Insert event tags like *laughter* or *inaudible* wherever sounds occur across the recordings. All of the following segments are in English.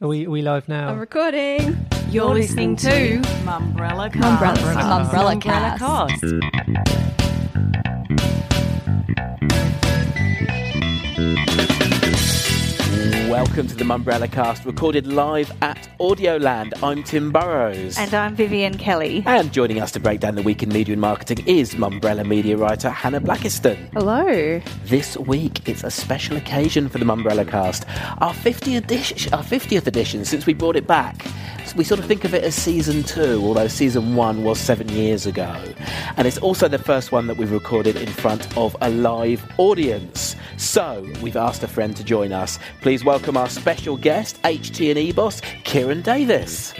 Are we, are we live now? I'm recording. You're listening to Mumbrella Cast. Mumbrella Mumbrella Cast. Cast. Welcome to the Mumbrella Cast, recorded live at Audioland. I'm Tim Burrows. And I'm Vivian Kelly. And joining us to break down the week in media and marketing is Mumbrella media writer Hannah Blackiston. Hello. This week, it's a special occasion for the Mumbrella Cast. Our 50th edition, our 50th edition since we brought it back. We sort of think of it as season two, although season one was seven years ago. And it's also the first one that we've recorded in front of a live audience. So we've asked a friend to join us. Please welcome our special guest, HT&E boss, Ciaran Davis.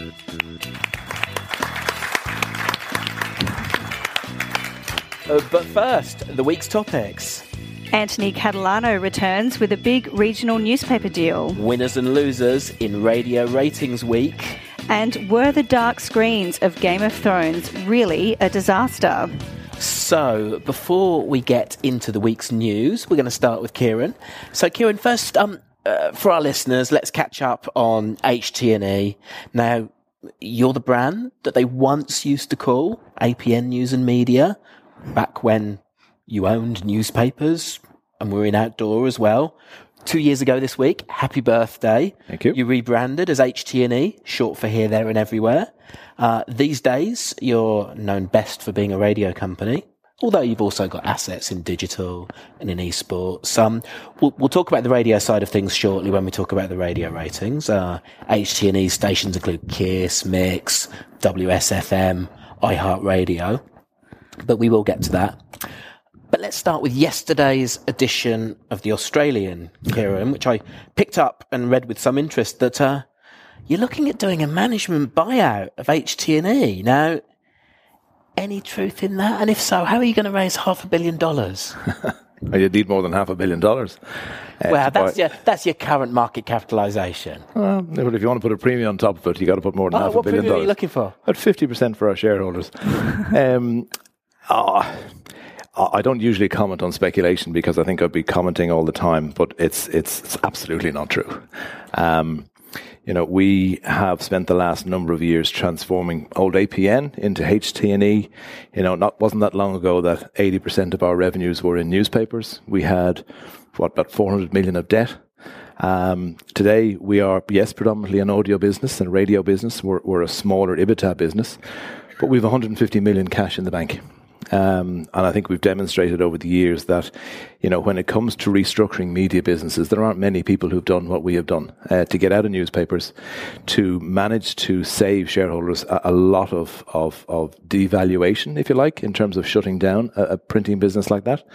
Uh, but first, the week's topics. Anthony Catalano returns with a big regional newspaper deal. Winners and losers in Radio Ratings Week. And were the dark screens of Game of Thrones really a disaster? So, before we get into the week's news, we're going to start with Ciaran. So, Ciaran, first, um, uh, for our listeners, let's catch up on HT&E. Now, you're the brand that they once used to call APN News and Media, back when you owned newspapers and were in outdoor as well. Two years ago this week, happy birthday. Thank you. You rebranded as HT&E, short for here, there and everywhere. Uh, these days, you're known best for being a radio company, although you've also got assets in digital and in esports. Um, we'll, we'll talk about the radio side of things shortly when we talk about the radio ratings. Uh, HT&E stations include Kiss, Mix, WSFM, iHeartRadio, but we will get to that. But let's start with yesterday's edition of the Australian, Ciaran, which I picked up and read with some interest that uh, you're looking at doing a management buyout of HT&E. Now, any truth in that? And if so, how are you going to raise half a billion dollars? *laughs* Oh, You need more than half a billion dollars. uh, well, that's your, that's your current market capitalisation. Well, but if you want to put a premium on top of it, you've got to put more than Oh, half a what billion premium are dollars. you looking for? At fifty percent for our shareholders. *laughs* um, ah, I don't usually comment on speculation because I think I'd be commenting all the time, but it's it's, it's absolutely not true. Um, you know, we have spent the last number of years transforming old APN into HT&E. You know, not wasn't that long ago that eighty percent of our revenues were in newspapers. We had what about four hundred million of debt. Um, today, we are, yes, predominantly an audio business and radio business. We're, we're a smaller EBITDA business, but we've 150 million cash in the bank. Um, and I think we've demonstrated over the years that, you know, when it comes to restructuring media businesses, there aren't many people who've done what we have done uh, to get out of newspapers, to manage to save shareholders a, a lot of, of, of devaluation, if you like, in terms of shutting down a, a printing business like that,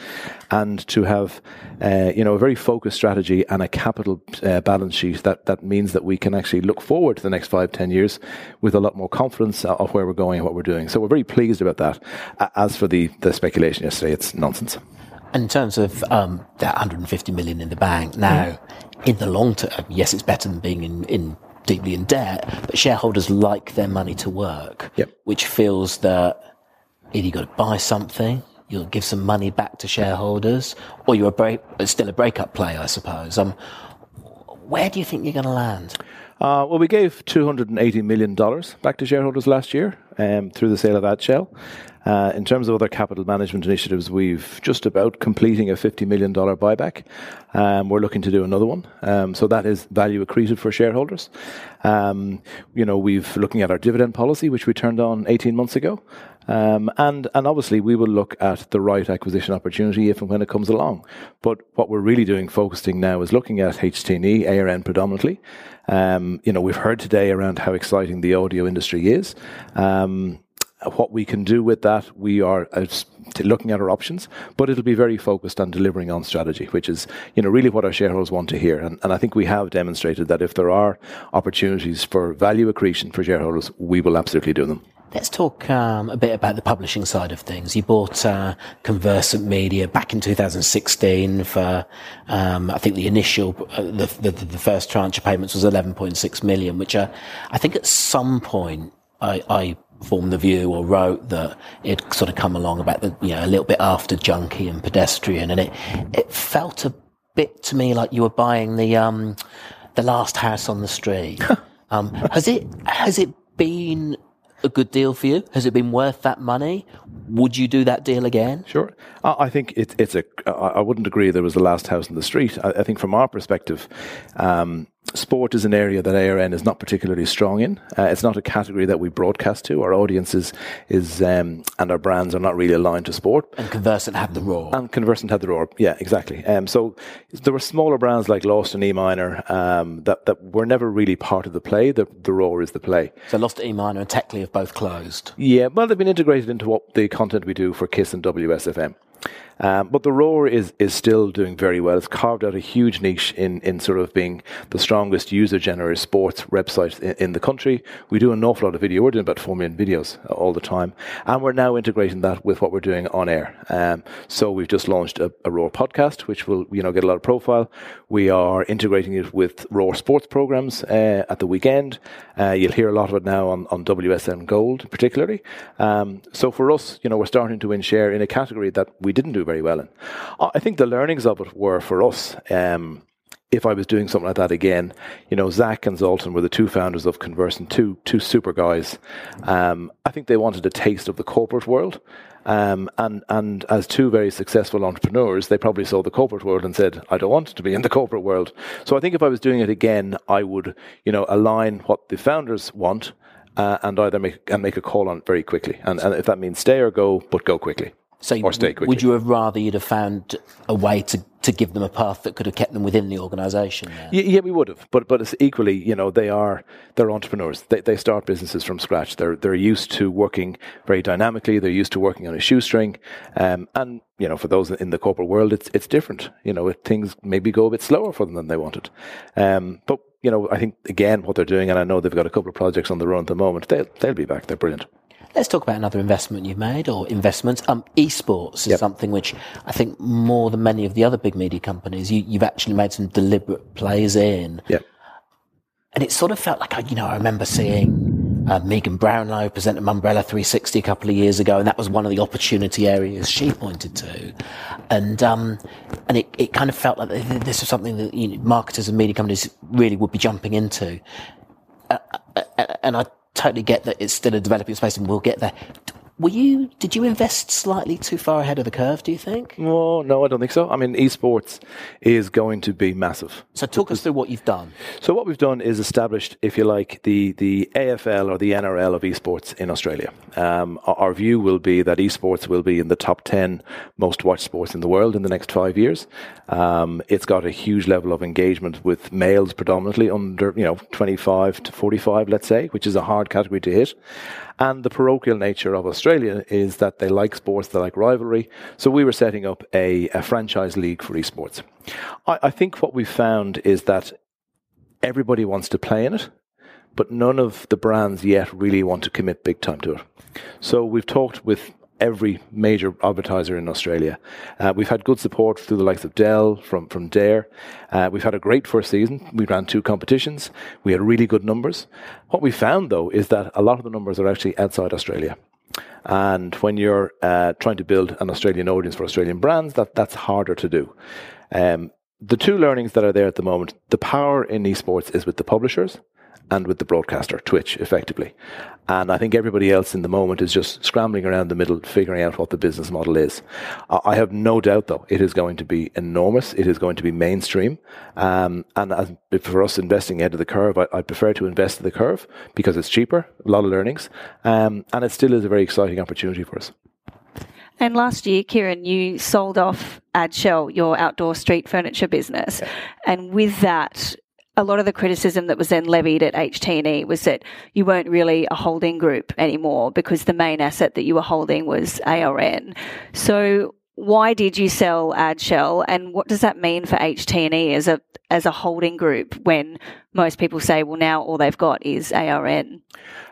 and to have, uh, you know, a very focused strategy and a capital uh, balance sheet that, that means that we can actually look forward to the next five, ten years with a lot more confidence of where we're going and what we're doing. So we're very pleased about that. As for the, the speculation yesterday, it's nonsense. In terms of um, that 150 million in the bank, now, in the long term, yes, it's better than being in, in deeply in debt, but shareholders like their money to work, Yep. which feels that either you've got to buy something, you'll give some money back to shareholders, or you're a break, still a breakup play, I suppose. Um, where do you think you're going to land? Uh, well, we gave $280 million back to shareholders last year um, through the sale of AdShell. Uh, in terms of other capital management initiatives, we've just about completing a $50 million buyback. Um, we're looking to do another one. Um, so that is value accretive for shareholders. Um, you know, we've looking at our dividend policy, which we turned on 18 months ago. Um, and, and obviously we will look at the right acquisition opportunity if and when it comes along. But what we're really doing, focusing now, is looking at HT&E, ARN predominantly. Um, you know, we've heard today around how exciting the audio industry is. Um, what we can do with that, we are uh, looking at our options, but it'll be very focused on delivering on strategy, which is, you know, really what our shareholders want to hear. And, and I think we have demonstrated that if there are opportunities for value accretion for shareholders, we will absolutely do them. Let's talk um, a bit about the publishing side of things. You bought uh, Conversant Media back in 2016 for, um, I think the initial, uh, the, the the first tranche of payments was 11.6 million, which uh, I think at some point I, I formed the view or wrote that it sort of come along about the you know a little bit after Junkee and Pedestrian, and it it felt a bit to me like you were buying the um the last house on the street. *laughs* um, has it has it been a good deal for you? Has it been worth that money? Would you do that deal again? Sure. I think it, it's a. I I wouldn't agree there was the last house in the street. I, I think from our perspective, um, sport is an area that ARN is not particularly strong in. Uh, it's not a category that we broadcast to. Our audiences is, um, and our brands are not really aligned to sport. And Conversant had the Roar. And Conversant had the roar. Yeah, exactly. Um, so there were smaller brands like Lost At E Minor um, that, that were never really part of the play. The, the roar is the play. so Lost At E Minor and Techly have both closed. Yeah, well, they've been integrated into what the content we do for Kiss and WSFM. Um, but the Roar is is still doing very well. It's carved out a huge niche in, in sort of being the strongest user generated sports website in, in the country. We do an awful lot of video. We're doing about four million videos all the time, and we're now integrating that with what we're doing on air. Um, so we've just launched a, a Roar podcast, which will you know get a lot of profile. We are integrating it with Roar sports programs uh, at the weekend. Uh, you'll hear a lot of it now on, on WSM Gold, particularly. Um, so for us, you know, we're starting to win share in a category that we didn't do very well in. I think the learnings of it were for us. Um, if I was doing something like that again, you know, Zach and Zoltan were the two founders of Conversant, two two super guys. Um, I think they wanted a taste of the corporate world. Um, and and as two very successful entrepreneurs, they probably saw the corporate world and said, "I don't want to be in the corporate world." So I think if I was doing it again, I would, you know, align what the founders want uh, and either make and make a call on it very quickly. And, and if that means stay or go, but go quickly. So Or stay quickly. would you have rather you'd have found a way to, to give them a path that could have kept them within the organisation? Yeah. Yeah, yeah, we would have, but but it's equally, you know, they are they're entrepreneurs. They they start businesses from scratch. They're they're used to working very dynamically. They're used to working on a shoestring, um, and you know, for those in the corporate world, it's it's different. You know, it, things maybe go a bit slower for them than they wanted. Um, but you know, I think again, what they're doing, and I know they've got a couple of projects on the run at the moment. They'll they'll be back. They're brilliant. Let's talk about another investment you've made or investments. Um, esports is Yep. something which I think more than many of the other big media companies, you, you've actually made some deliberate plays in. Yeah. And it sort of felt like, I- you know, I remember seeing uh, Megan Brownlow present Mumbrella 360 a couple of years ago, and that was one of the opportunity areas she pointed to. And um, and it, it kind of felt like th- th- this was something that you know, marketers and media companies really would be jumping into. Uh, uh, uh, and I totally get that it's still a developing space, and we'll get there. Were you? Did you invest slightly too far ahead of the curve? Do you think? No, no, I don't think so. I mean, esports is going to be massive. So talk us through what you've done. So what we've done is established, if you like, the the AFL or the NRL of esports in Australia. Um, our, view will be that esports will be in the top ten most watched sports in the world in the next five years. Um, it's got a huge level of engagement with males predominantly under you know twenty five to forty five, let's say, which is a hard category to hit. And the parochial nature of Australia is that they like sports, they like rivalry. So we were setting up a, a franchise league for esports. I, I think what we found is that everybody wants to play in it, but none of the brands yet really want to commit big time to it. So we've talked with every major advertiser in Australia. Uh, we've had good support through the likes of Dell, from, from Dare. Uh, we've had a great first season. We ran two competitions. We had really good numbers. What we found, though, is that a lot of the numbers are actually outside Australia. And when you're uh, trying to build an Australian audience for Australian brands, that, that's harder to do. Um, the two learnings that are there at the moment, the power in esports is with the publishers and with the broadcaster, Twitch, effectively. And I think everybody else in the moment is just scrambling around the middle, figuring out what the business model is. I have no doubt, though, it is going to be enormous. It is going to be mainstream. Um, and as, for us investing ahead of the curve, I, I prefer to invest in the curve because it's cheaper, a lot of learnings, um, and it still is a very exciting opportunity for us. And last year, Ciaran, you sold off Adshell, your outdoor street furniture business. And with that, a lot of the criticism that was then levied at HT&E was that you weren't really a holding group anymore because the main asset that you were holding was ARN. So why did you sell Adshell and what does that mean for HT&E as a as a holding group when most people say well now all they've got is ARN?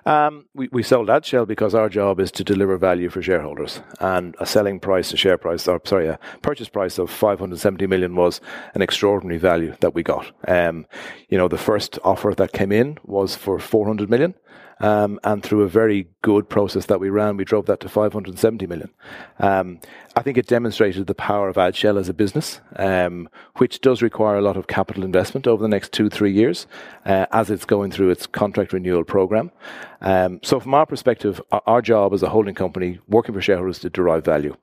Um, we, we sold Adshell because our job is to deliver value for shareholders, and a selling price, a share price, or sorry, a purchase price of 570 million was an extraordinary value that we got. Um, you know, the first offer that came in was for 400 million, Um, and through a very good process that we ran, we drove that to 570 million. Um, I think it demonstrated the power of AdShell as a business, um, which does require a lot of capital investment over the next two, three years uh, as it's going through its contract renewal program. Um, so, from our perspective, our, our, job as a holding company, working for shareholders to derive value,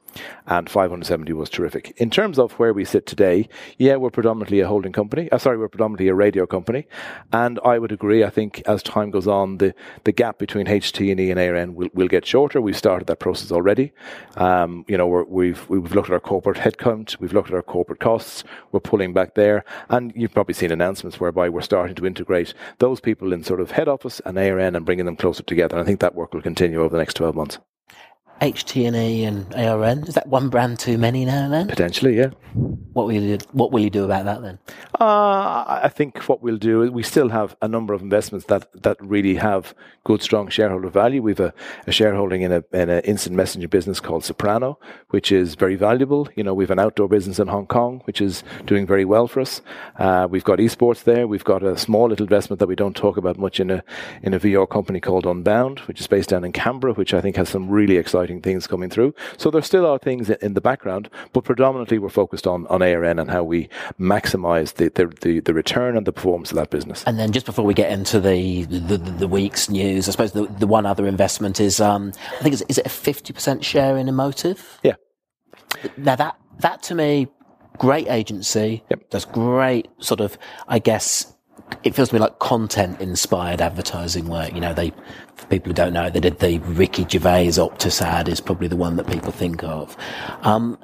and 570 was terrific. In terms of where we sit today, yeah, we're predominantly a holding company. Uh, sorry, we're predominantly a radio company, and I would agree. I think as time goes on, the the gap between HT&E and ARN will, will get shorter. We've started that process already. Um, you know, we have we've looked at our corporate headcount, we've looked at our corporate costs. We're pulling back there, and you've probably seen announcements whereby we're starting to integrate those people in sort of head office and ARN and bringing them closer together. And I think that work will continue over the next 12 months. HT&E ARN. Is that one brand too many now? Then potentially, yeah. What will you What will you do about that then? Uh, I think what we'll do is we still have a number of investments that that really have good, strong shareholder value. We've a, a shareholding in a in an instant messenger business called Soprano, which is very valuable. You know, we've an outdoor business in Hong Kong, which is doing very well for us. Uh, we've got esports there. We've got a small little investment that we don't talk about much in a in a VR company called Unbound, which is based down in Canberra, which I think has some really exciting exciting things coming through. So there still are things in the background, but predominantly we're focused on, on ARN and how we maximize the, the, the, the return and the performance of that business. And then just before we get into the, the, the week's news, I suppose the, the one other investment is, um, I think, is, is it a 50% share in Emotive? Yeah. Now that, that to me, great agency, yep. does great sort of, I guess, it feels to me like content inspired advertising work. You know, they, for people who don't know, they did the Ricky Gervais Optus ad is probably the one that people think of. Um,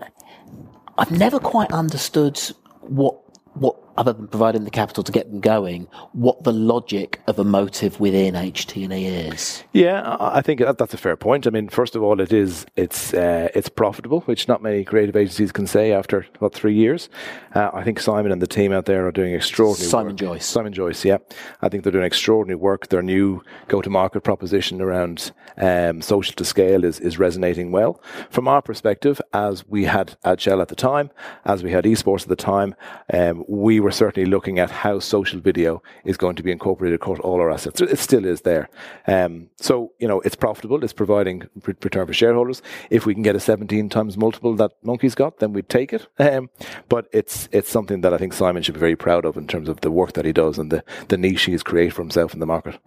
I've never quite understood what what other than providing the capital to get them going, what the logic of Emotive within HT&E is. Yeah, I think that, that's a fair point. I mean, first of all, it is it's uh, it's profitable, which not many creative agencies can say after what three years. Uh, I think Simon and the team out there are doing extraordinary. Simon work. Joyce. Simon Joyce, yeah, I think they're doing extraordinary work. Their new go-to-market proposition around um, social to scale is is resonating well. From our perspective, as we had AdShell at the time, as we had esports at the time, um, we were certainly looking at how social video is going to be incorporated across all our assets. It still is there. Um, so, you know, it's profitable. It's providing return for shareholders. If we can get a 17 times multiple that Monkey's got, then we'd take it. *laughs* Um, but it's it's something that I think Simon should be very proud of in terms of the work that he does and the, the niche he's created for himself in the market.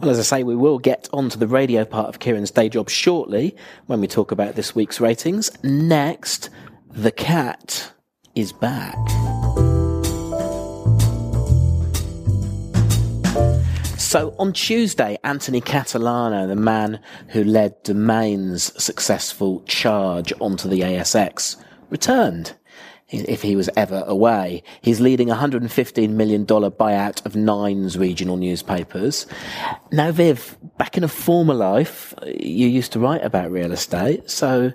Well, as I say, we will get onto the radio part of Ciaran's day job shortly when we talk about this week's ratings. Next, the cat is back. So on Tuesday, Anthony Catalano, the man who led Domain's successful charge onto the ASX, returned. If he was ever away, he's leading a $115 million buyout of Nine's regional newspapers. Now, Viv, back in a former life, you used to write about real estate, so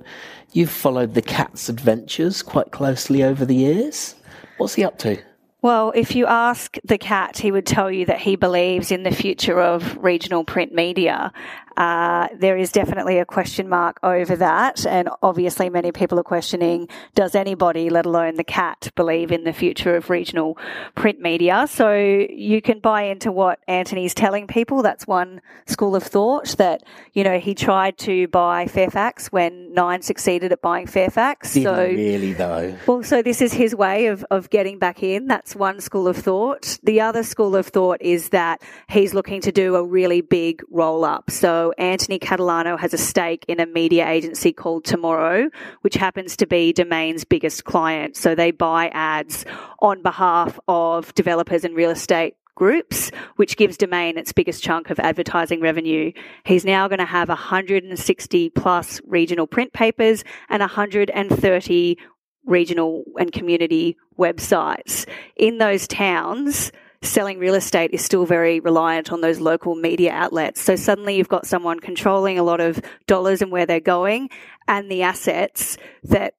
you've followed the cat's adventures quite closely over the years. What's he up to? Well, if you ask the cat, he would tell you that he believes in the future of regional print media uh, there is definitely a question mark over that. And obviously, many people are questioning does anybody, let alone the cat, believe in the future of regional print media? So you can buy into what Anthony's telling people. That's one school of thought that, you know, he tried to buy Fairfax when Nine succeeded at buying Fairfax. Didn't so, really, though. Well, so this is his way of, of getting back in. That's one school of thought. The other school of thought is that he's looking to do a really big roll up. So Anthony Catalano has a stake in a media agency called Tomorrow, which happens to be Domain's biggest client. So they buy ads on behalf of developers and real estate groups, which gives Domain its biggest chunk of advertising revenue. He's now going to have 160 plus regional print papers and 130 regional and community websites. In those towns, selling real estate is still very reliant on those local media outlets. So suddenly you've got someone controlling a lot of dollars and where they're going and the assets that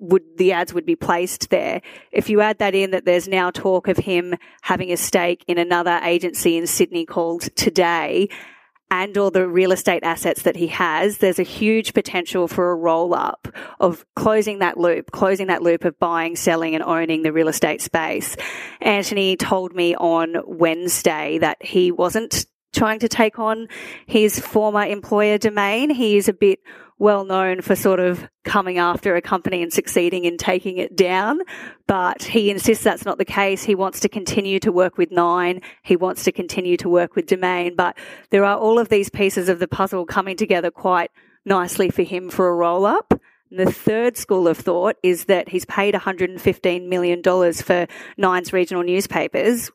would the ads would be placed there. If you add that in that there's now talk of him having a stake in another agency in Sydney called Today and or the real estate assets that he has, there's a huge potential for a roll up of closing that loop, closing that loop of buying, selling and owning the real estate space. Anthony told me on Wednesday that he wasn't trying to take on his former employer domain. He is a bit well known for sort of coming after a company and succeeding in taking it down. But he insists that's not the case. He wants to continue to work with Nine. He wants to continue to work with Domain. But there are all of these pieces of the puzzle coming together quite nicely for him for a roll up. The third school of thought is that he's paid $115 million for Nine's regional newspapers,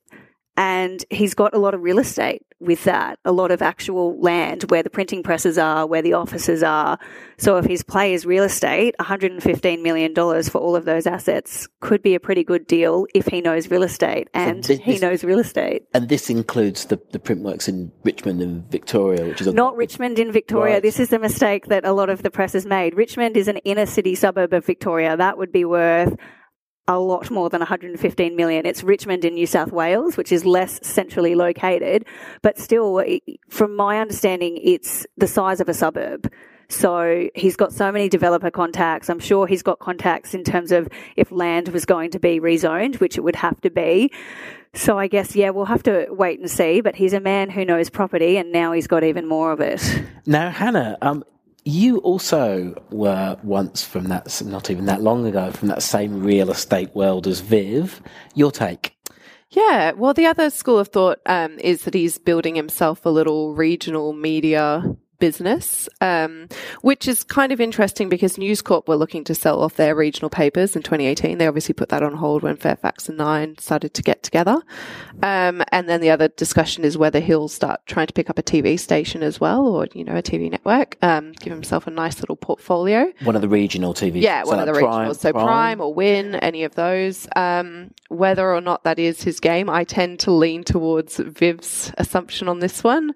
and he's got a lot of real estate with that, a lot of actual land where the printing presses are, where the offices are. So if his play is real estate, $115 million for all of those assets could be a pretty good deal if he knows real estate and so this, he knows real estate. And this includes the, the printworks in Richmond and Victoria, which is a, not Richmond in Victoria. Right. This is the mistake that a lot of the press has made. Richmond is an inner city suburb of Victoria. That would be worth a lot more than 115 million. It's Richmond in New South Wales, which is less centrally located, but still, from my understanding, it's the size of a suburb. So he's got so many developer contacts. I'm sure he's got contacts in terms of if land was going to be rezoned, which it would have to be. So I guess, yeah, we'll have to wait and see. But he's a man who knows property, and now he's got even more of it. Now, Hannah, um, you also were once from that, not even that long ago, from that same real estate world as Viv. Your take? Yeah, well, the other school of thought um, is that he's building himself a little regional media business, um, which is kind of interesting because News Corp were looking to sell off their regional papers in 2018. They obviously put that on hold when Fairfax and Nine started to get together. Um, and then the other discussion is whether he'll start trying to pick up a TV station as well, or you know, a TV network. Um, give himself a nice little portfolio. One of the regional TV. Yeah, so one like of the Prime, regionals. So Prime. Prime or Win, any of those. Um, whether or not that is his game, I tend to lean towards Viv's assumption on this one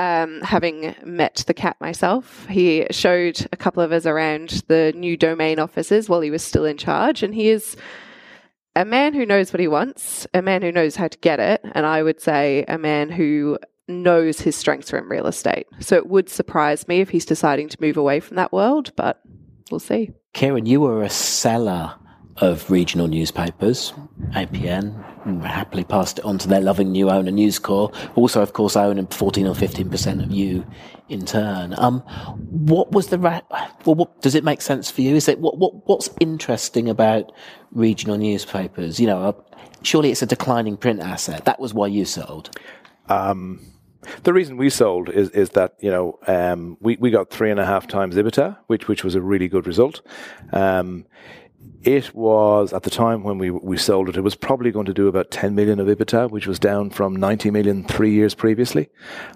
um, having met the cat myself, he showed a couple of us around the new domain offices while he was still in charge, and he is a man who knows what he wants, a man who knows how to get it, and I would say a man who knows his strengths are in real estate. So it would surprise me if he's deciding to move away from that world, but we'll see. Ciaran, you were a seller of regional newspapers, APN, happily passed it on to their loving new owner, News Corp. Also, of course, own 14 or 15% of you in turn. Um, what was the, ra- well, what, does it make sense for you? Is it, what, what, what's interesting about regional newspapers? You know, uh, surely it's a declining print asset. That was why you sold. Um, the reason we sold is is that you know um, we we got three and a half times EBITDA, which which was a really good result. Um, it was at the time when we we sold it, it was probably going to do about 10 million of EBITDA, which was down from 90 million three years previously.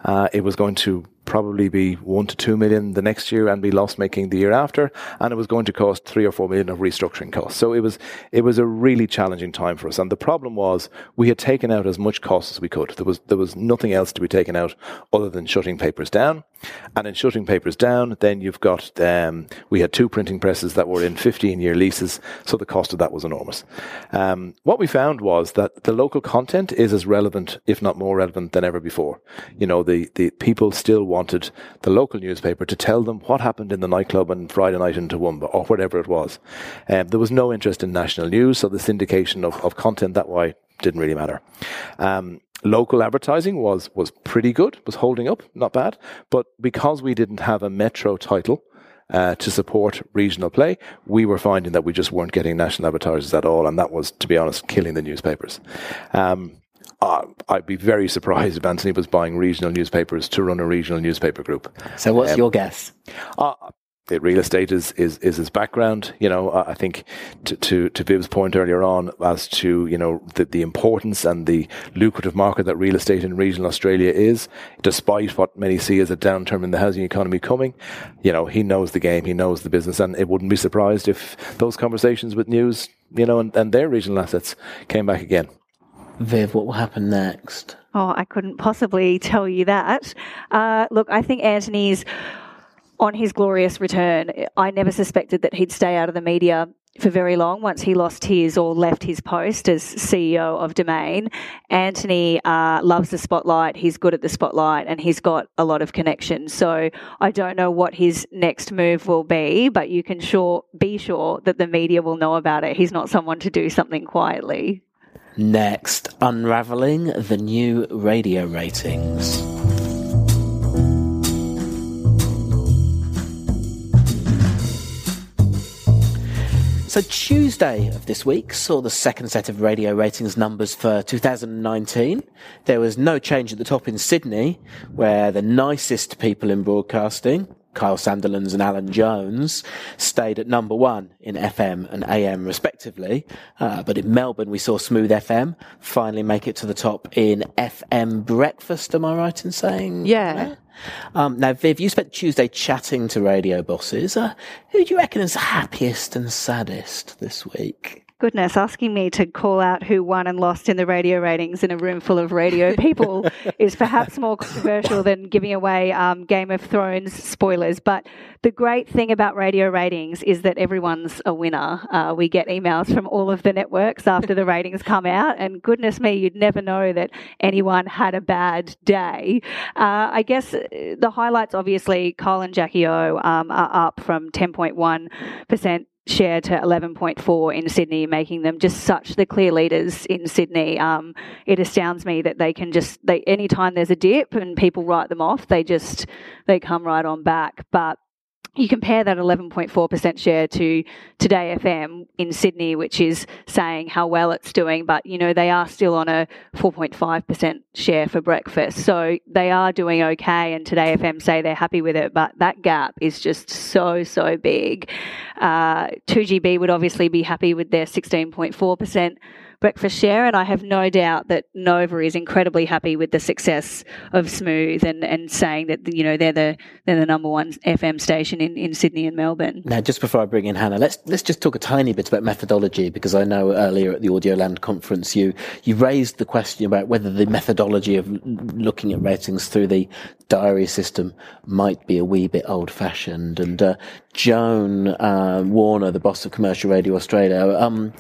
Uh, it was going to probably be one to two million the next year and be loss making the year after. And it was going to cost three or four million of restructuring costs. So it was, it was a really challenging time for us. And the problem was we had taken out as much cost as we could. There was, there was nothing else to be taken out other than shutting papers down. And in shutting papers down, then you've got, um, we had two printing presses that were in 15 year leases. So the cost of that was enormous. Um, what we found was that the local content is as relevant, if not more relevant than ever before. You know, the, the people still wanted the local newspaper to tell them what happened in the nightclub on Friday night in Toowoomba or whatever it was. Um, there was no interest in national news, so the syndication of, of content that way didn't really matter. Um, local advertising was was pretty good, was holding up, not bad. But because we didn't have a metro title, uh, to support regional play, we were finding that we just weren't getting national advertisers at all, and that was, to be honest, killing the newspapers. Um, uh, I'd be very surprised if Anthony was buying regional newspapers to run a regional newspaper group. So, what's um, your guess? Uh, real estate is, is, is his background. You know, I think to, to, to Viv's point earlier on as to, you know, the, the importance and the lucrative market that real estate in regional Australia is, despite what many see as a downturn in the housing economy coming, you know, he knows the game, he knows the business, and it wouldn't be surprised if those conversations with news, you know, and, and their regional assets came back again. Viv, what will happen next? Oh, I couldn't possibly tell you that. Uh, look, I think Anthony's on his glorious return. I never suspected that he'd stay out of the media for very long once he lost his or left his post as CEO of Domain. Anthony uh, loves the spotlight. He's good at the spotlight and he's got a lot of connections. So I don't know what his next move will be, but you can sure be sure that the media will know about it. He's not someone to do something quietly. Next, unraveling the new radio ratings. So Tuesday of this week saw the second set of radio ratings numbers for 2019. There was no change at the top in Sydney, where the nicest people in broadcasting, Kyle Sandilands and Alan Jones stayed at number one in FM and AM respectively. Uh, but in Melbourne, we saw Smooth FM finally make it to the top in FM Breakfast. Am I right in saying? Yeah. Um, now, Viv, you spent Tuesday chatting to radio bosses. Uh, who do you reckon is happiest and saddest this week? Goodness, asking me to call out who won and lost in the radio ratings in a room full of radio *laughs* people is perhaps more controversial than giving away um, Game of Thrones spoilers. But the great thing about radio ratings is that everyone's a winner. Uh, we get emails from all of the networks after the ratings come out, and goodness me, you'd never know that anyone had a bad day. Uh, I guess uh, the highlights, obviously, Kyle and Jackie O um, are up from 10.1% share to 11.4 in Sydney, making them just such the clear leaders in Sydney. Um, it astounds me that they can just they anytime there's a dip and people write them off, they just they come right on back. But you compare that 11.4% share to Today FM in Sydney, which is saying how well it's doing, but you know, they are still on a 4.5% share for breakfast. So they are doing okay, and Today FM say they're happy with it, but that gap is just so, so big. Uh, 2GB would obviously be happy with their 16.4% breakfast share, and I have no doubt that Nova is incredibly happy with the success of Smooth and, and saying that you know they're the they're the number one FM station in, in Sydney and Melbourne. Now, just before I bring in Hannah, let's let's just talk a tiny bit about methodology because I know earlier at the Audioland conference you you raised the question about whether the methodology of looking at ratings through the diary system might be a wee bit old fashioned, and uh, Joan uh, Warner, the boss of Commercial Radio Australia. Um,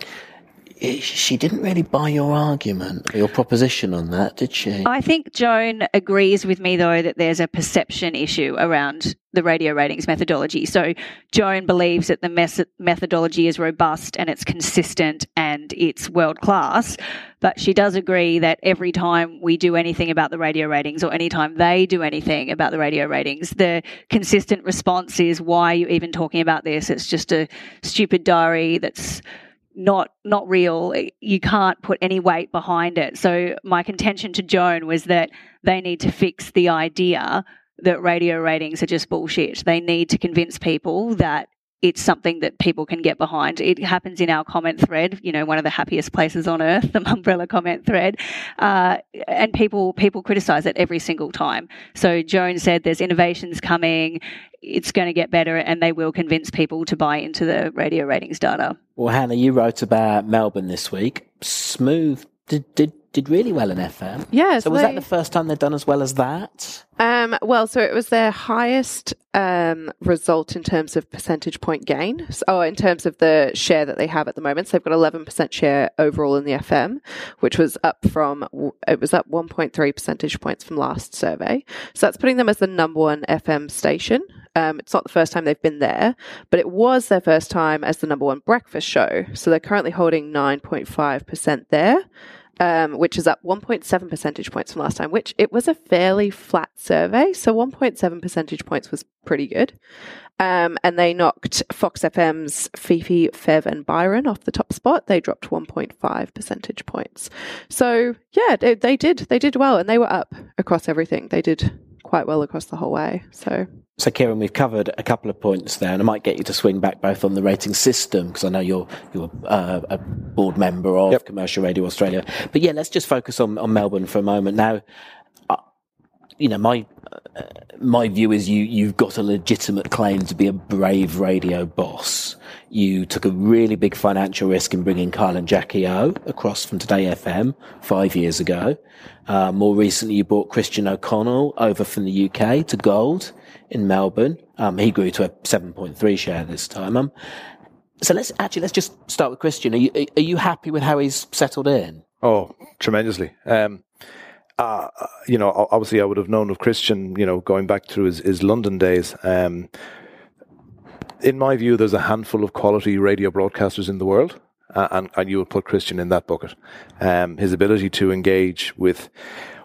she didn't really buy your argument, your proposition on that, did she? I think Joan agrees with me, though, that there's a perception issue around the radio ratings methodology. So Joan believes that the mes- methodology is robust and it's consistent and it's world class. But she does agree that every time we do anything about the radio ratings or anytime they do anything about the radio ratings, the consistent response is, why are you even talking about this? It's just a stupid diary that's not not real. You can't put any weight behind it. So my contention to Joan was that they need to fix the idea that radio ratings are just bullshit. They need to convince people that it's something that people can get behind. It happens in our comment thread, you know, one of the happiest places on earth, *laughs* the Mumbrella comment thread, uh, and people people criticise it every single time. So Joan said there's innovations coming, it's going to get better, and they will convince people to buy into the radio ratings data. Well, Hannah, you wrote about Melbourne this week. Smooth did did did really well in FM. Yeah. So was they, that the first time they'd done as well as that? Um, well, so it was their highest um, result in terms of percentage point gain. So, oh, in terms of the share that they have at the moment, so they've got 11% share overall in the FM, which was up from it was up 1.3 percentage points from last survey. So that's putting them as the number one FM station. Um, it's not the first time they've been there, but it was their first time as the number one breakfast show. So they're currently holding 9.5% there um, which is up 1.7 percentage points from last time, which it was a fairly flat survey. So 1.7 percentage points was pretty good. Um, and they knocked Fox FM's Fifi, Fev, and Byron off the top spot. They dropped 1.5 percentage points. So yeah, they, they did. They did well, and they were up across everything. They did quite well across the whole way. So so, Ciaran, we've covered a couple of points there, and I might get you to swing back both on the rating system because I know you're you're uh, a board member of yep. Commercial Radio Australia. But yeah, let's just focus on, on Melbourne for a moment. Now, you know, my uh, my view is you you've got a legitimate claim to be a brave radio boss. You took a really big financial risk in bringing Kyle and Jackie O across from Today FM five years ago. Uh, more recently, you brought Christian O'Connell over from the UK to Gold in Melbourne. Um, he grew to a 7.3 share this time. Um, so let's actually let's just start with Christian. Are you are you happy with how he's settled in? Oh, tremendously. Um, uh, you know, obviously, I would have known of Christian. You know, going back through his, his London days. Um, in my view, there's a handful of quality radio broadcasters in the world. Uh, and, and you would put Christian in that bucket. Um, his ability to engage with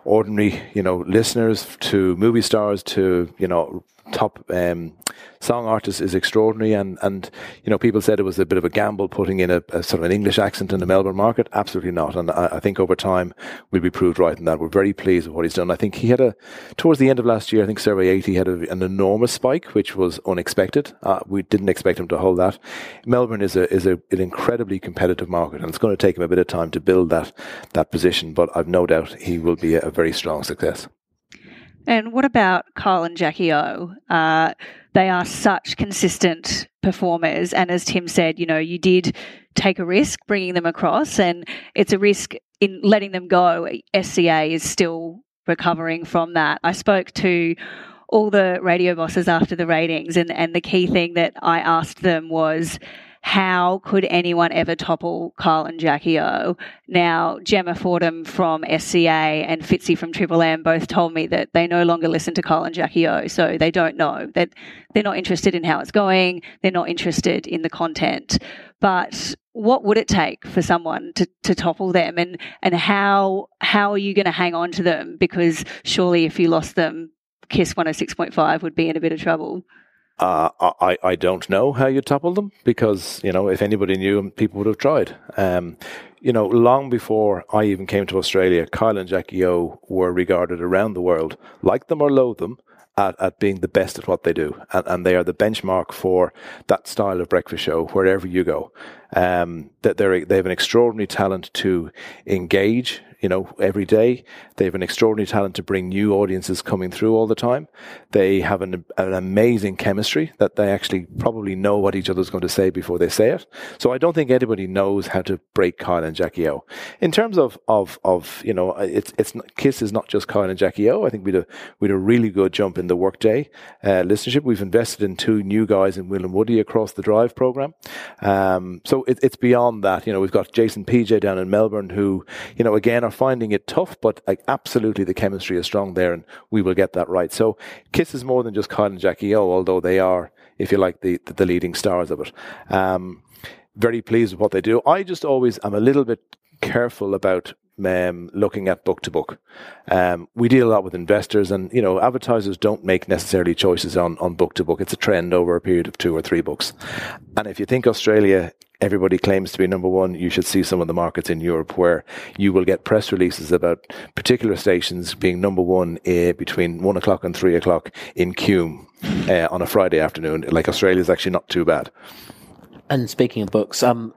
ordinary, you know, listeners to movie stars to, you know, top um, song artist is extraordinary. And, and, you know, people said it was a bit of a gamble putting in a, a sort of an English accent in the Melbourne market. Absolutely not. And I, I, think over time we'll be proved right in that. We're very pleased with what he's done. I think he had a, towards the end of last year, I think Survey 80 had a, an enormous spike, which was unexpected. Uh, we didn't expect him to hold that. Melbourne is a, is a, an incredibly competitive market and it's going to take him a bit of time to build that, that position. But I've no doubt he will be a, a very strong success. And what about Kyle and Jackie O? Uh, they are such consistent performers. And as Tim said, you know, you did take a risk bringing them across, and it's a risk in letting them go. SCA is still recovering from that. I spoke to all the radio bosses after the ratings, and, and the key thing that I asked them was, how could anyone ever topple Kyle and Jackie O? Now, Gemma Fordham from SCA and Fitzy from Triple M both told me that they no longer listen to Kyle and Jackie O, so they don't know that they're not interested in how it's going. They're not interested in the content. But what would it take for someone to, to topple them and, and how how are you going to hang on to them? Because surely if you lost them, Kiss 106.5 would be in a bit of trouble. Uh, I, I don't know how you topple them because, you know, if anybody knew people would have tried. Um, you know, long before I even came to Australia, Kyle and Jackie O were regarded around the world, like them or loathe them, at, at being the best at what they do. And, and, they are the benchmark for that style of breakfast show wherever you go. Um, that they have an extraordinary talent to engage you know, every day. They have an extraordinary talent to bring new audiences coming through all the time. They have an, an amazing chemistry that they actually probably know what each other's going to say before they say it. So I don't think anybody knows how to break Kyle and Jackie O. In terms of, of, of, you know, it's, it's, Kiss is not just Kyle and Jackie O. I think we had a, we had a really good jump in the workday, uh, listenership. We've invested in two new guys in Will and Woody across the drive program. Um, so it, it's beyond that. You know, we've got Jase and PJ down in Melbourne who, you know, again, are finding it tough, but like absolutely the chemistry is strong there and we will get that right. So Kiss is more than just Kyle and Jackie O, although they are, if you like, the, the leading stars of it. Um, very pleased with what they do. I just always am a little bit careful about um, looking at book to book. Um, we deal a lot with investors, and you know, advertisers don't make necessarily choices on on book to book. It's a trend over a period of two or three books. And if you think Australia everybody claims to be number one, you should see some of the markets in Europe where you will get press releases about particular stations being number one uh, between one o'clock and three o'clock in Cume uh, on a Friday afternoon. Like Australia is actually not too bad. And speaking of books, um,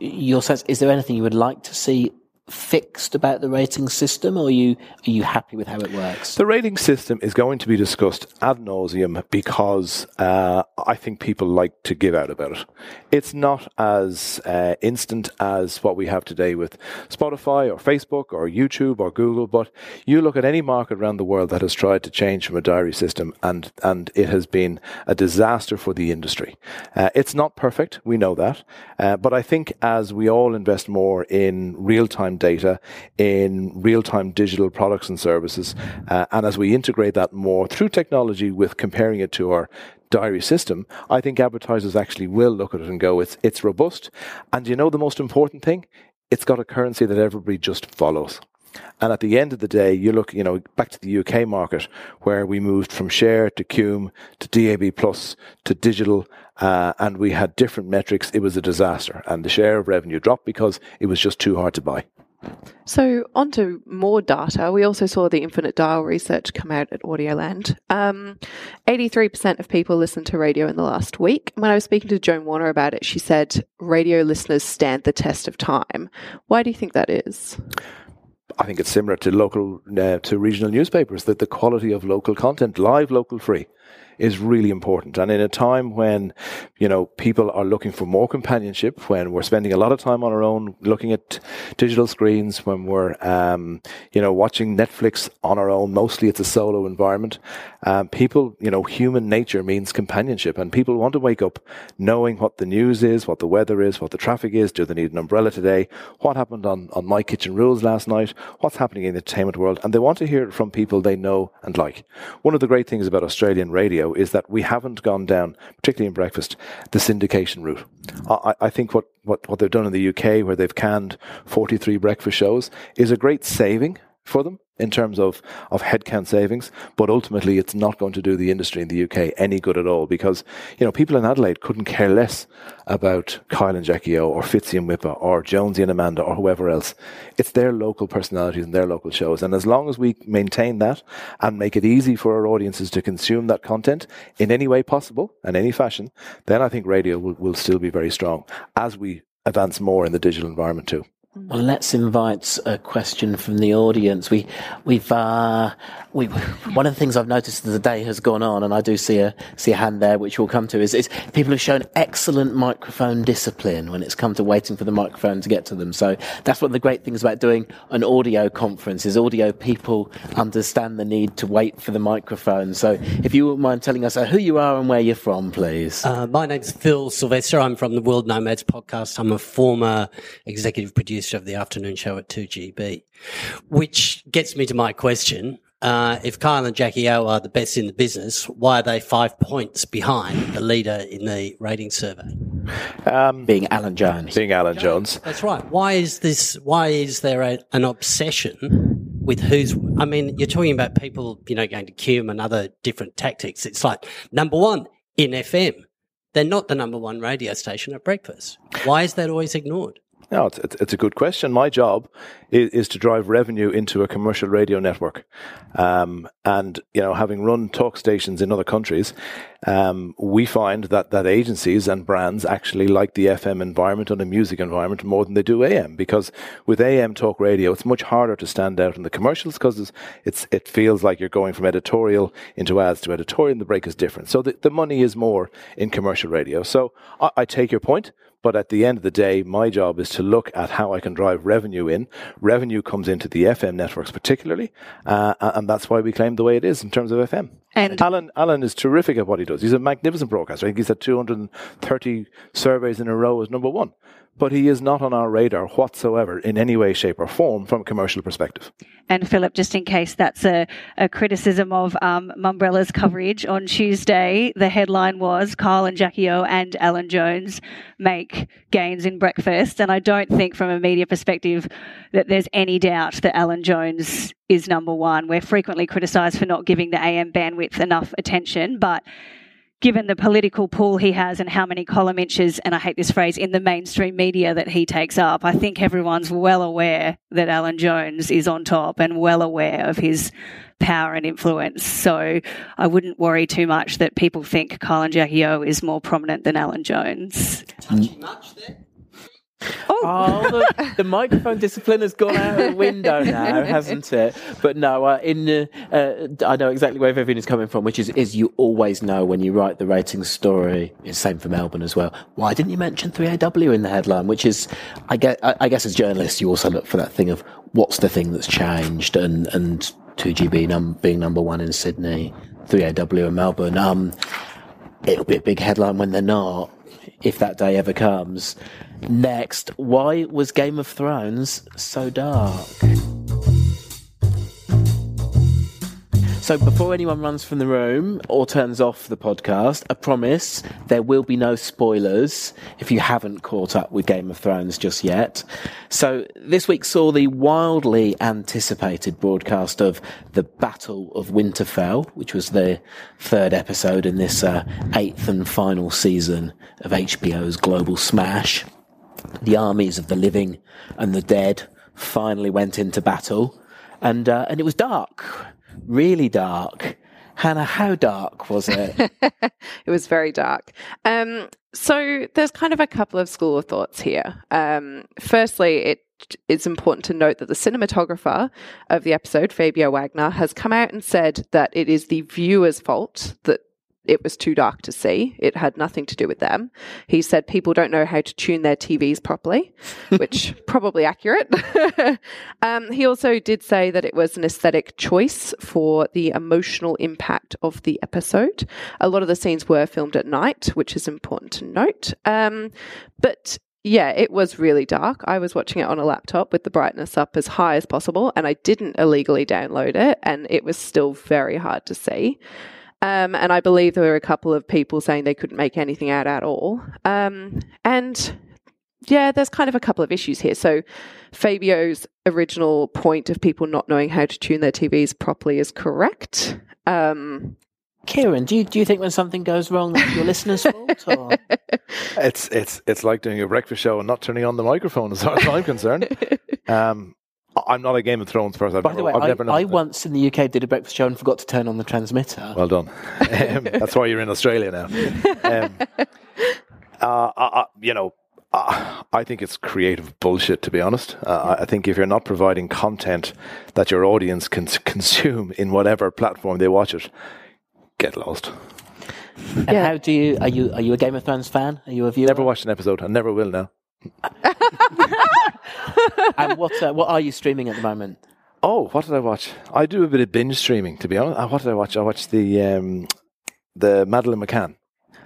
your sense is there anything you would like to see fixed about the rating system, or are you are you happy with how it works? The rating system is going to be discussed ad nauseum because uh, I think people like to give out about it. It's not as uh, instant as what we have today with Spotify or Facebook or YouTube or Google, but you look at any market around the world that has tried to change from a diary system, and and it has been a disaster for the industry. Uh, it's not perfect, we know that, uh, but I think as we all invest more in real time data in real time digital products and services. Uh, and as we integrate that more through technology with comparing it to our diary system, I think advertisers actually will look at it and go, it's, it's robust. And you know the most important thing? It's got a currency that everybody just follows. And at the end of the day, you look, you know, back to the UK market where we moved from share to Cume to DAB plus to digital, uh, and we had different metrics. It was a disaster, and the share of revenue dropped because it was just too hard to buy. So, on to more data. We also saw the Infinite Dial research come out at Audioland. Um, 83% of people listened to radio in the last week. When I was speaking to Joan Warner about it, she said radio listeners stand the test of time. Why do you think that is? I think it's similar to local, uh, to regional newspapers, that the quality of local content, live, local, free is really important. And in a time when, you know, people are looking for more companionship, when we're spending a lot of time on our own looking at digital screens, when we're, um, you know, watching Netflix on our own, mostly it's a solo environment. Um, people, you know, human nature means companionship and people want to wake up knowing what the news is, what the weather is, what the traffic is. Do they need an umbrella today? What happened on, on My Kitchen Rules last night? What's happening in the entertainment world? And they want to hear it from people they know and like. One of the great things about Australian radio is that we haven't gone down, particularly in breakfast, the syndication route. I, I think what, what, what they've done in the UK, where they've canned 43 breakfast shows, is a great saving for them in terms of, of headcount savings, but ultimately it's not going to do the industry in the UK any good at all because, you know, people in Adelaide couldn't care less about Kyle and Jackie O or Fitzy and Wippa or Jonesy and Amanda or whoever else. It's their local personalities and their local shows. And as long as we maintain that and make it easy for our audiences to consume that content in any way possible and any fashion, then I think radio will, will still be very strong as we advance more in the digital environment too. Well, let's invite a question from the audience. We, we've, uh, we, one of the things I've noticed as the day has gone on, and I do see a see a hand there, which we'll come to, is, is people have shown excellent microphone discipline when it's come to waiting for the microphone to get to them. So that's one of the great things about doing an audio conference is audio people understand the need to wait for the microphone. So if you wouldn't mind telling us uh, who you are and where you're from, please. Uh, my name's Phil Sylvester. I'm from the World Nomads podcast. I'm a former executive producer of the afternoon show at 2GB, which gets me to my question. Uh, if Kyle and Jackie O are the best in the business, why are they five points behind the leader in the rating survey? Um, being Alan Jones. Being Alan Jones. That's right. Why is this? Why is there a, an obsession with who's? I mean, you're talking about people, you know, going to Cume and other different tactics. It's like number one in FM. They're not the number one radio station at breakfast. Why is that always ignored? No, it's, it's, a good question. My job is, is, to drive revenue into a commercial radio network. Um, and, you know, having run talk stations in other countries, um, we find that, that agencies and brands actually like the FM environment and the music environment more than they do AM because with AM talk radio, it's much harder to stand out in the commercials because it's, it feels like you're going from editorial into ads to editorial and the break is different. So the, the money is more in commercial radio. So I, I take your point. But at the end of the day, my job is to look at how I can drive revenue in. Revenue comes into the FM networks particularly, uh, and that's why we claim the way it is in terms of FM. And Alan, Alan is terrific at what he does. He's a magnificent broadcaster. I think he's had 230 surveys in a row as number one but he is not on our radar whatsoever in any way, shape, or form from a commercial perspective. And Philip, just in case that's a, a criticism of um, Mumbrella's coverage on Tuesday, the headline was Kyle and Jackie O and Alan Jones make gains in breakfast. And I don't think, from a media perspective, that there's any doubt that Alan Jones is number one. We're frequently criticised for not giving the AM bandwidth enough attention, but given the political pool he has and how many column inches, and I hate this phrase, in the mainstream media that he takes up, I think everyone's well aware that Alan Jones is on top and well aware of his power and influence. So I wouldn't worry too much that people think Kyle and Jackie O is more prominent than Alan Jones. Touching much there? Oh, oh the, the, microphone discipline has gone out the window *laughs* now, hasn't it? But no, uh, in uh, I know exactly where Vivian is coming from, which is is you always know when you write the ratings story. It's same for Melbourne as well. Why didn't you mention 3AW in the headline? Which is, I guess, I guess as journalists, you also look for that thing of what's the thing that's changed, and and 2GB num- being number one in Sydney, 3AW in Melbourne. Um, it'll be a big headline when they're not, if that day ever comes. Next, why was Game of Thrones so dark? So, before anyone runs from the room or turns off the podcast, a promise there will be no spoilers if you haven't caught up with Game of Thrones just yet. So, this week saw the wildly anticipated broadcast of The Battle of Winterfell, which was the third episode in this uh, eighth and final season of HBO's global smash. The armies of the living and the dead finally went into battle, and uh, and it was dark really dark. Hannah, how dark was it? *laughs* it was very dark. Um, so there's kind of a couple of school of thoughts here. Um, firstly, it it's important to note that the cinematographer of the episode, Fabio Wagner, has come out and said that it is the viewer's fault that it was too dark to see. It had nothing to do with them. He said people don't know how to tune their TVs properly, *laughs* which probably accurate. *laughs* um, he also did say that it was an aesthetic choice for the emotional impact of the episode. A lot of the scenes were filmed at night, which is important to note. Um, but yeah, it was really dark. I was watching it on a laptop with the brightness up as high as possible, and I didn't illegally download it, and it was still very hard to see. Um, and I believe there were a couple of people saying they couldn't make anything out at all. Um, and yeah, there's kind of a couple of issues here. So, Fabio's original point of people not knowing how to tune their TVs properly is correct. Um, Ciaran, do you do you think when something goes wrong that your listeners' *laughs* fault? Or? It's it's it's like doing a breakfast show and not turning on the microphone, as far as I'm concerned. *laughs* Um, I- I'm not a Game of Thrones person. I've By never, the way, I've I, never known I that. once in the UK did a breakfast show and forgot to turn on the transmitter. Well done. Um, *laughs* that's why you're in Australia now. Um, *laughs* uh, I, I, you know, uh, I think it's creative bullshit, to be honest. Uh, I- I think if you're not providing content that your audience can consume in whatever platform they watch it, get lost. and yeah. how do you are you are you a Game of Thrones fan? Are you a viewer? Never watched an episode. I never will now. *laughs* *laughs* and what uh, what are you streaming at the moment? Oh, what did I watch? I do a bit of binge streaming, to be honest. Uh, What did I watch? I watched the um, the Madeleine McCann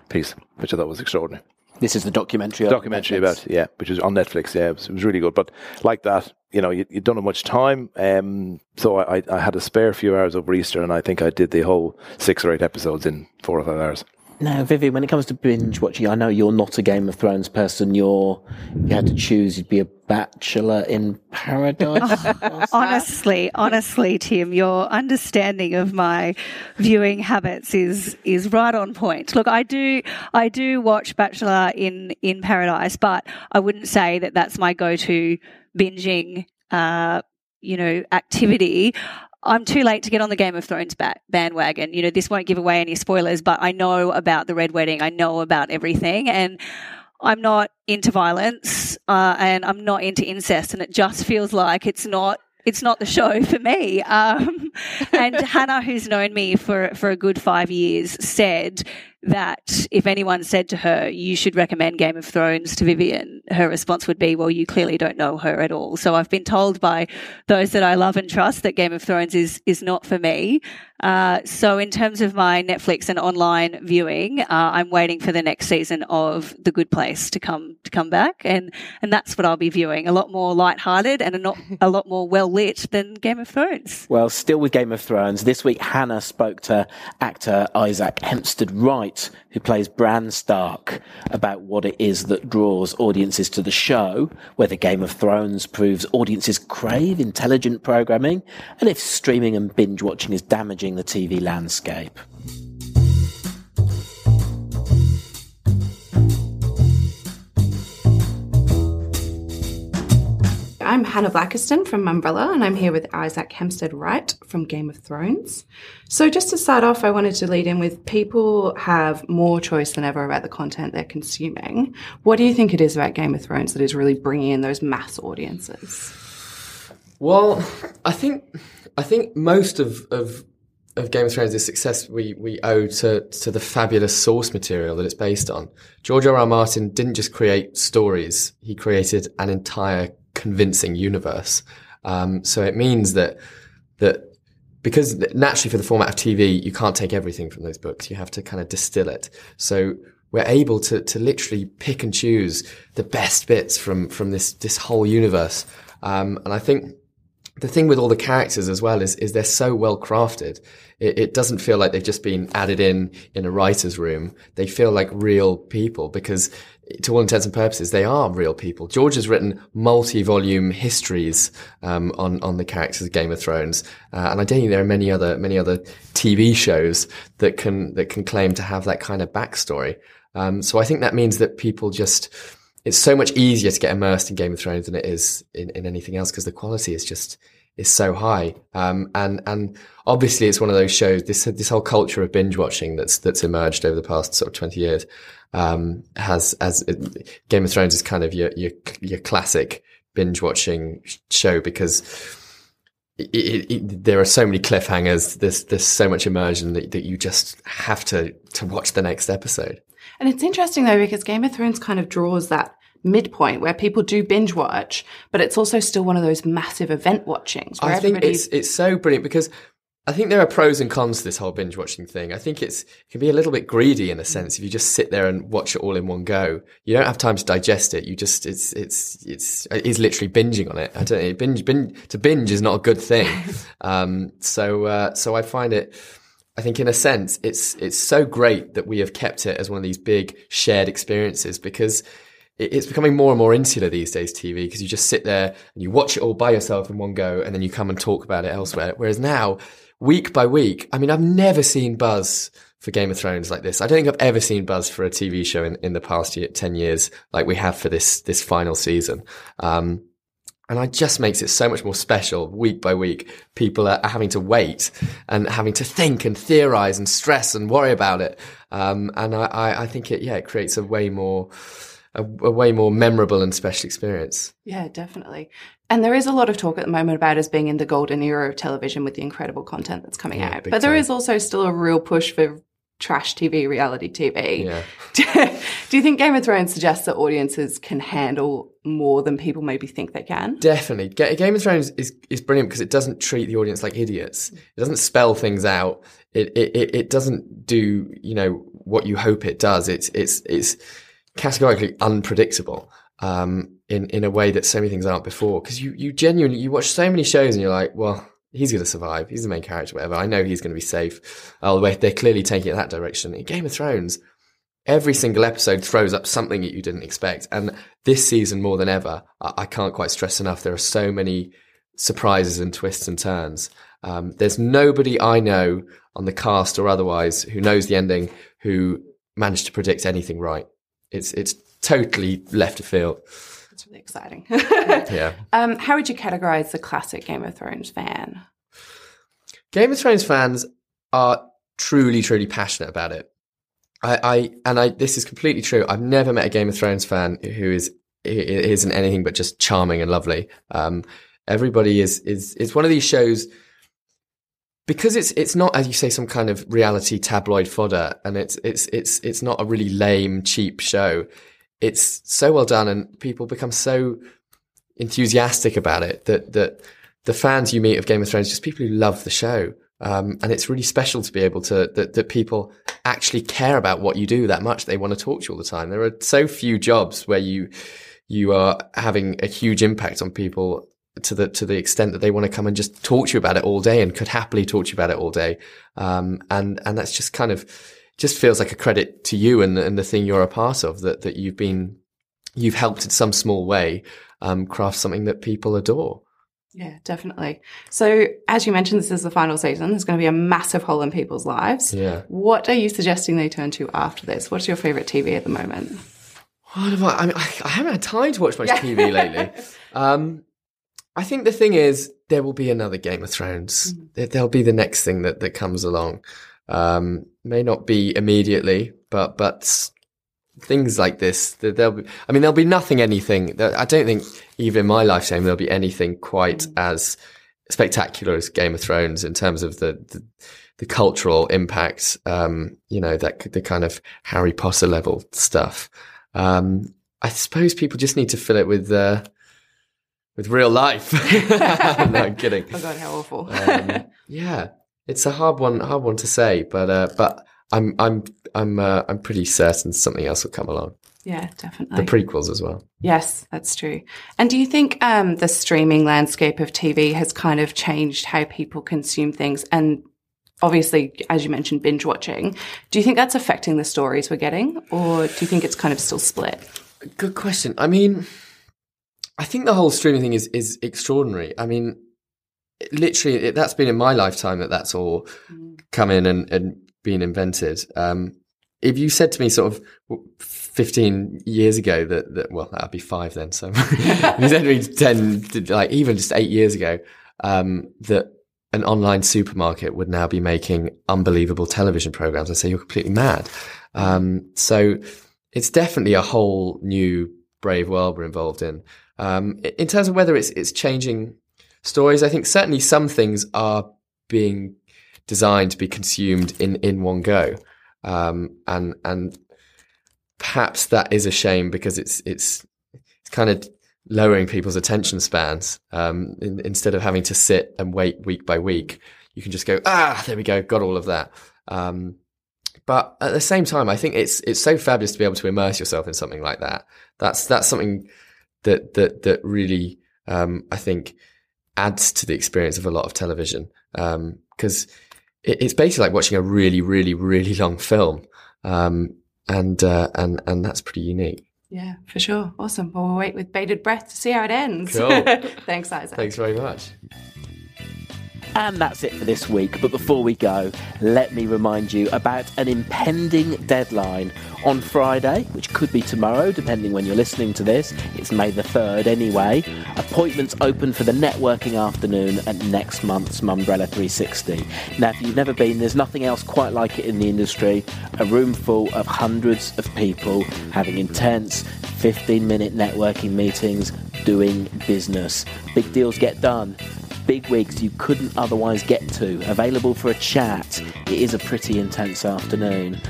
piece, which I thought was extraordinary. This is the documentary. on documentary about yeah, which was on Netflix. Yeah, it was, it was really good. But like that, you know, you, you don't have much time, um, so I, I- I had a spare few hours over Easter, and I think I did the whole six or eight episodes in four or five hours. Now, Vivian, when it comes to binge watching, I know you're not a Game of Thrones person. You're you had to choose, you'd be a Bachelor in Paradise. *laughs* honestly, honestly, Tim, your understanding of my viewing habits is is right on point. Look, I do I do watch Bachelor in in Paradise, but I wouldn't say that that's my go to binging. Uh, you know, activity. I'm too late to get on the Game of Thrones ba- bandwagon. You know, this won't give away any spoilers, but I know about the Red Wedding. I know about everything. And I'm not into violence uh, and I'm not into incest. And it just feels like it's not. It's not the show for me. Um, *laughs* and Hannah, who's known me for, for a good five years, said that if anyone said to her, you should recommend Game of Thrones to Vivian, her response would be, well, you clearly don't know her at all. So I've been told by those that I love and trust that Game of Thrones is, is not for me. Uh, so in terms of my Netflix and online viewing, uh, I'm waiting for the next season of The Good Place to come, to come back. And, and that's what I'll be viewing. A lot more lighthearted and a, not, a lot more well lit than Game of Thrones. Well, still with Game of Thrones, this week Hannah spoke to actor Isaac Hempstead Wright, who plays Bran Stark, about what it is that draws audiences to the show, whether Game of Thrones proves audiences crave intelligent programming, and if streaming and binge watching is damaging the TV landscape. I'm Hannah Blackiston from Mumbrella, and I'm here with Isaac Hempstead Wright from Game of Thrones. So, just to start off, I wanted to lead in with people have more choice than ever about the content they're consuming. What do you think it is about Game of Thrones that is really bringing in those mass audiences? Well, I think I think most of, of of Game of Thrones' success we, we owe to to the fabulous source material that it's based on. George R. R. Martin didn't just create stories; he created an entire convincing universe. Um, so it means that that because naturally for the format of TV, you can't take everything from those books. You have to kind of distill it. So we're able to to literally pick and choose the best bits from from this this whole universe. Um, and I think the thing with all the characters as well is is they're so well crafted. It, it, doesn't feel like they've just been added in in a writer's room. They feel like real people because, to all intents and purposes, they are real people. George has written multi-volume histories um, on on the characters of Game of Thrones, uh, and I don't think there are many other many other TV shows that can that can claim to have that kind of backstory. Um, so I think that means that people just it's so much easier to get immersed in Game of Thrones than it is in, in anything else because the quality is just is so high. Um, and and obviously it's one of those shows. This this whole culture of binge watching that's that's emerged over the past sort of twenty years um, has as it, Game of Thrones is kind of your your your classic binge watching show because. It, it, there are so many cliffhangers. There's there's so much immersion that, that you just have to to watch the next episode. And it's interesting though because Game of Thrones kind of draws that midpoint where people do binge watch, but it's also still one of those massive event watchings. I think it's it's so brilliant because I think there are pros and cons to this whole binge watching thing. I think it's it can be a little bit greedy in a sense if you just sit there and watch it all in one go. You don't have time to digest it. You just it's it's it's it is literally binging on it. I don't know, binge, binge to binge is not a good thing. *laughs* um, so uh, so I find it. I think in a sense, it's, it's so great that we have kept it as one of these big shared experiences because it's becoming more and more insular these days, TV, because you just sit there and you watch it all by yourself in one go and then you come and talk about it elsewhere. Whereas now, week by week, I mean, I've never seen buzz for Game of Thrones like this. I don't think I've ever seen buzz for a TV show in, in the past year, 10 years like we have for this, this final season. Um, and it just makes it so much more special week by week. People are having to wait and having to think and theorize and stress and worry about it. Um, and I, I think it, yeah, it creates a way more, a, a, way more memorable and special experience. Yeah, definitely. And there is a lot of talk at the moment about us being in the golden era of television with the incredible content that's coming yeah, out. But time. there is also still a real push for trash TV, reality TV. Yeah. *laughs* Do you think Game of Thrones suggests that audiences can handle more than people maybe think they can? Definitely. Game of Thrones is, is brilliant because it doesn't treat the audience like idiots. It doesn't spell things out. It, it, it doesn't do, you know, what you hope it does. It's, it's, it's categorically unpredictable. Um, in, in a way that so many things aren't before. Cause you, you genuinely, you watch so many shows and you're like, well, he's going to survive. He's the main character, whatever. I know he's going to be safe. Oh, they're clearly taking it that direction. In Game of Thrones, every single episode throws up something that you didn't expect. And this season, more than ever, I, I can't quite stress enough. There are so many surprises and twists and turns. Um, there's nobody I know on the cast or otherwise who knows the ending who managed to predict anything right. It's it's totally left of field. Exciting. yeah. *laughs* Um, how would you categorize the classic Game of Thrones fan? Game of Thrones fans are truly, truly passionate about it. I, I and I this is completely true. I've never met a Game of Thrones fan who is isn't anything but just charming and lovely. Um, everybody is is it's one of these shows because it's it's not as you say some kind of reality tabloid fodder, and it's it's it's it's not a really lame cheap show it's so well done and people become so enthusiastic about it that, that the fans you meet of Game of Thrones, just people who love the show. Um, and it's really special to be able to, that, that people actually care about what you do that much. They want to talk to you all the time. There are so few jobs where you, you are having a huge impact on people to the to the extent that they want to come and just talk to you about it all day and could happily talk to you about it all day. Um, and and that's just kind of just feels like a credit to you and, and the thing you're a part of that, that you've been, you've helped in some small way, um, craft something that people adore. Yeah, definitely. So, as you mentioned, this is the final season. There's going to be a massive hole in people's lives. Yeah. What are you suggesting they turn to after this? What's your favorite TV at the moment? What have I? I mean, I, I haven't had time to watch much yeah. TV lately. um, I think the thing is, there will be another Game of Thrones. Mm-hmm. There'll be the next thing that that comes along. Um, may not be immediately, but but things like this, there'll be. I mean, there'll be nothing, anything. I don't think even in my lifetime there'll be anything quite as spectacular as Game of Thrones in terms of the the, the cultural impact. Um, you know, that the kind of Harry Potter level stuff. Um, I suppose people just need to fill it with. Uh, with real life. *laughs* no, I'm kidding. *laughs* Oh god, how awful. um, *laughs* yeah, it's a hard one, hard one to say, but uh, but I'm I'm I'm uh, I'm pretty certain something else will come along. Yeah, definitely. The prequels as well. Yes, that's true. And do you think um, the streaming landscape of TV has kind of changed how people consume things? And obviously, as you mentioned, binge watching. Do you think that's affecting the stories we're getting, or do you think it's kind of still split? Good question. I mean, I think the whole streaming thing is is extraordinary. I mean, literally it, that's been in my lifetime that that's all mm. come in and, and been invented. Um, if you said to me sort of 15 years ago that, that well, that'd be five then. So *laughs* if you said to me 10, like even just eight years ago, um, that an online supermarket would now be making unbelievable television programs, I say you're completely mad. Um, so it's definitely a whole new brave world we're involved in. Um, in terms of whether it's, it's changing stories. I think certainly some things are being designed to be consumed in, in one go. Um, and, and perhaps that is a shame because it's, it's, it's kind of lowering people's attention spans. Um, in, instead of having to sit and wait week by week, you can just go, ah, there we go, got all of that. Um, but at the same time, I think it's it's so fabulous to be able to immerse yourself in something like that. That's that's something that that that really um, I think adds to the experience of a lot of television because um, it, it's basically like watching a really, really, really long film, um, and uh, and and that's pretty unique. Yeah, for sure. Awesome. Well, we'll wait with bated breath to see how it ends. Cool. *laughs* Thanks, Isaac. Thanks very much. And that's it for this week. But before we go, let me remind you about an impending deadline on Friday, which could be tomorrow, depending when you're listening to this. It's May the 3rd anyway. Appointments open for the networking afternoon at next month's Mumbrella 360. Now, if you've never been, there's nothing else quite like it in the industry. A room full of hundreds of people having intense 15 minute networking meetings, doing business. Big deals get done big wigs you couldn't otherwise get to, available for a chat. It is a pretty intense afternoon.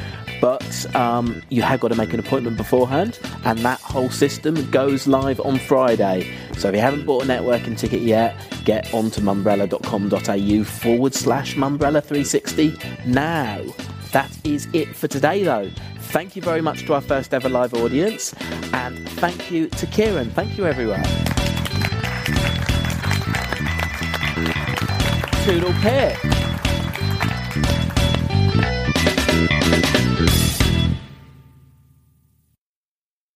But um, you have got to make an appointment beforehand, and that whole system goes live on Friday. So if you haven't bought a networking ticket yet, get onto mumbrella.com.au forward slash mumbrella360 now. That is it for today, though. Thank you very much to our first ever live audience, and thank you to Ciaran. Thank you, everyone. 트로펫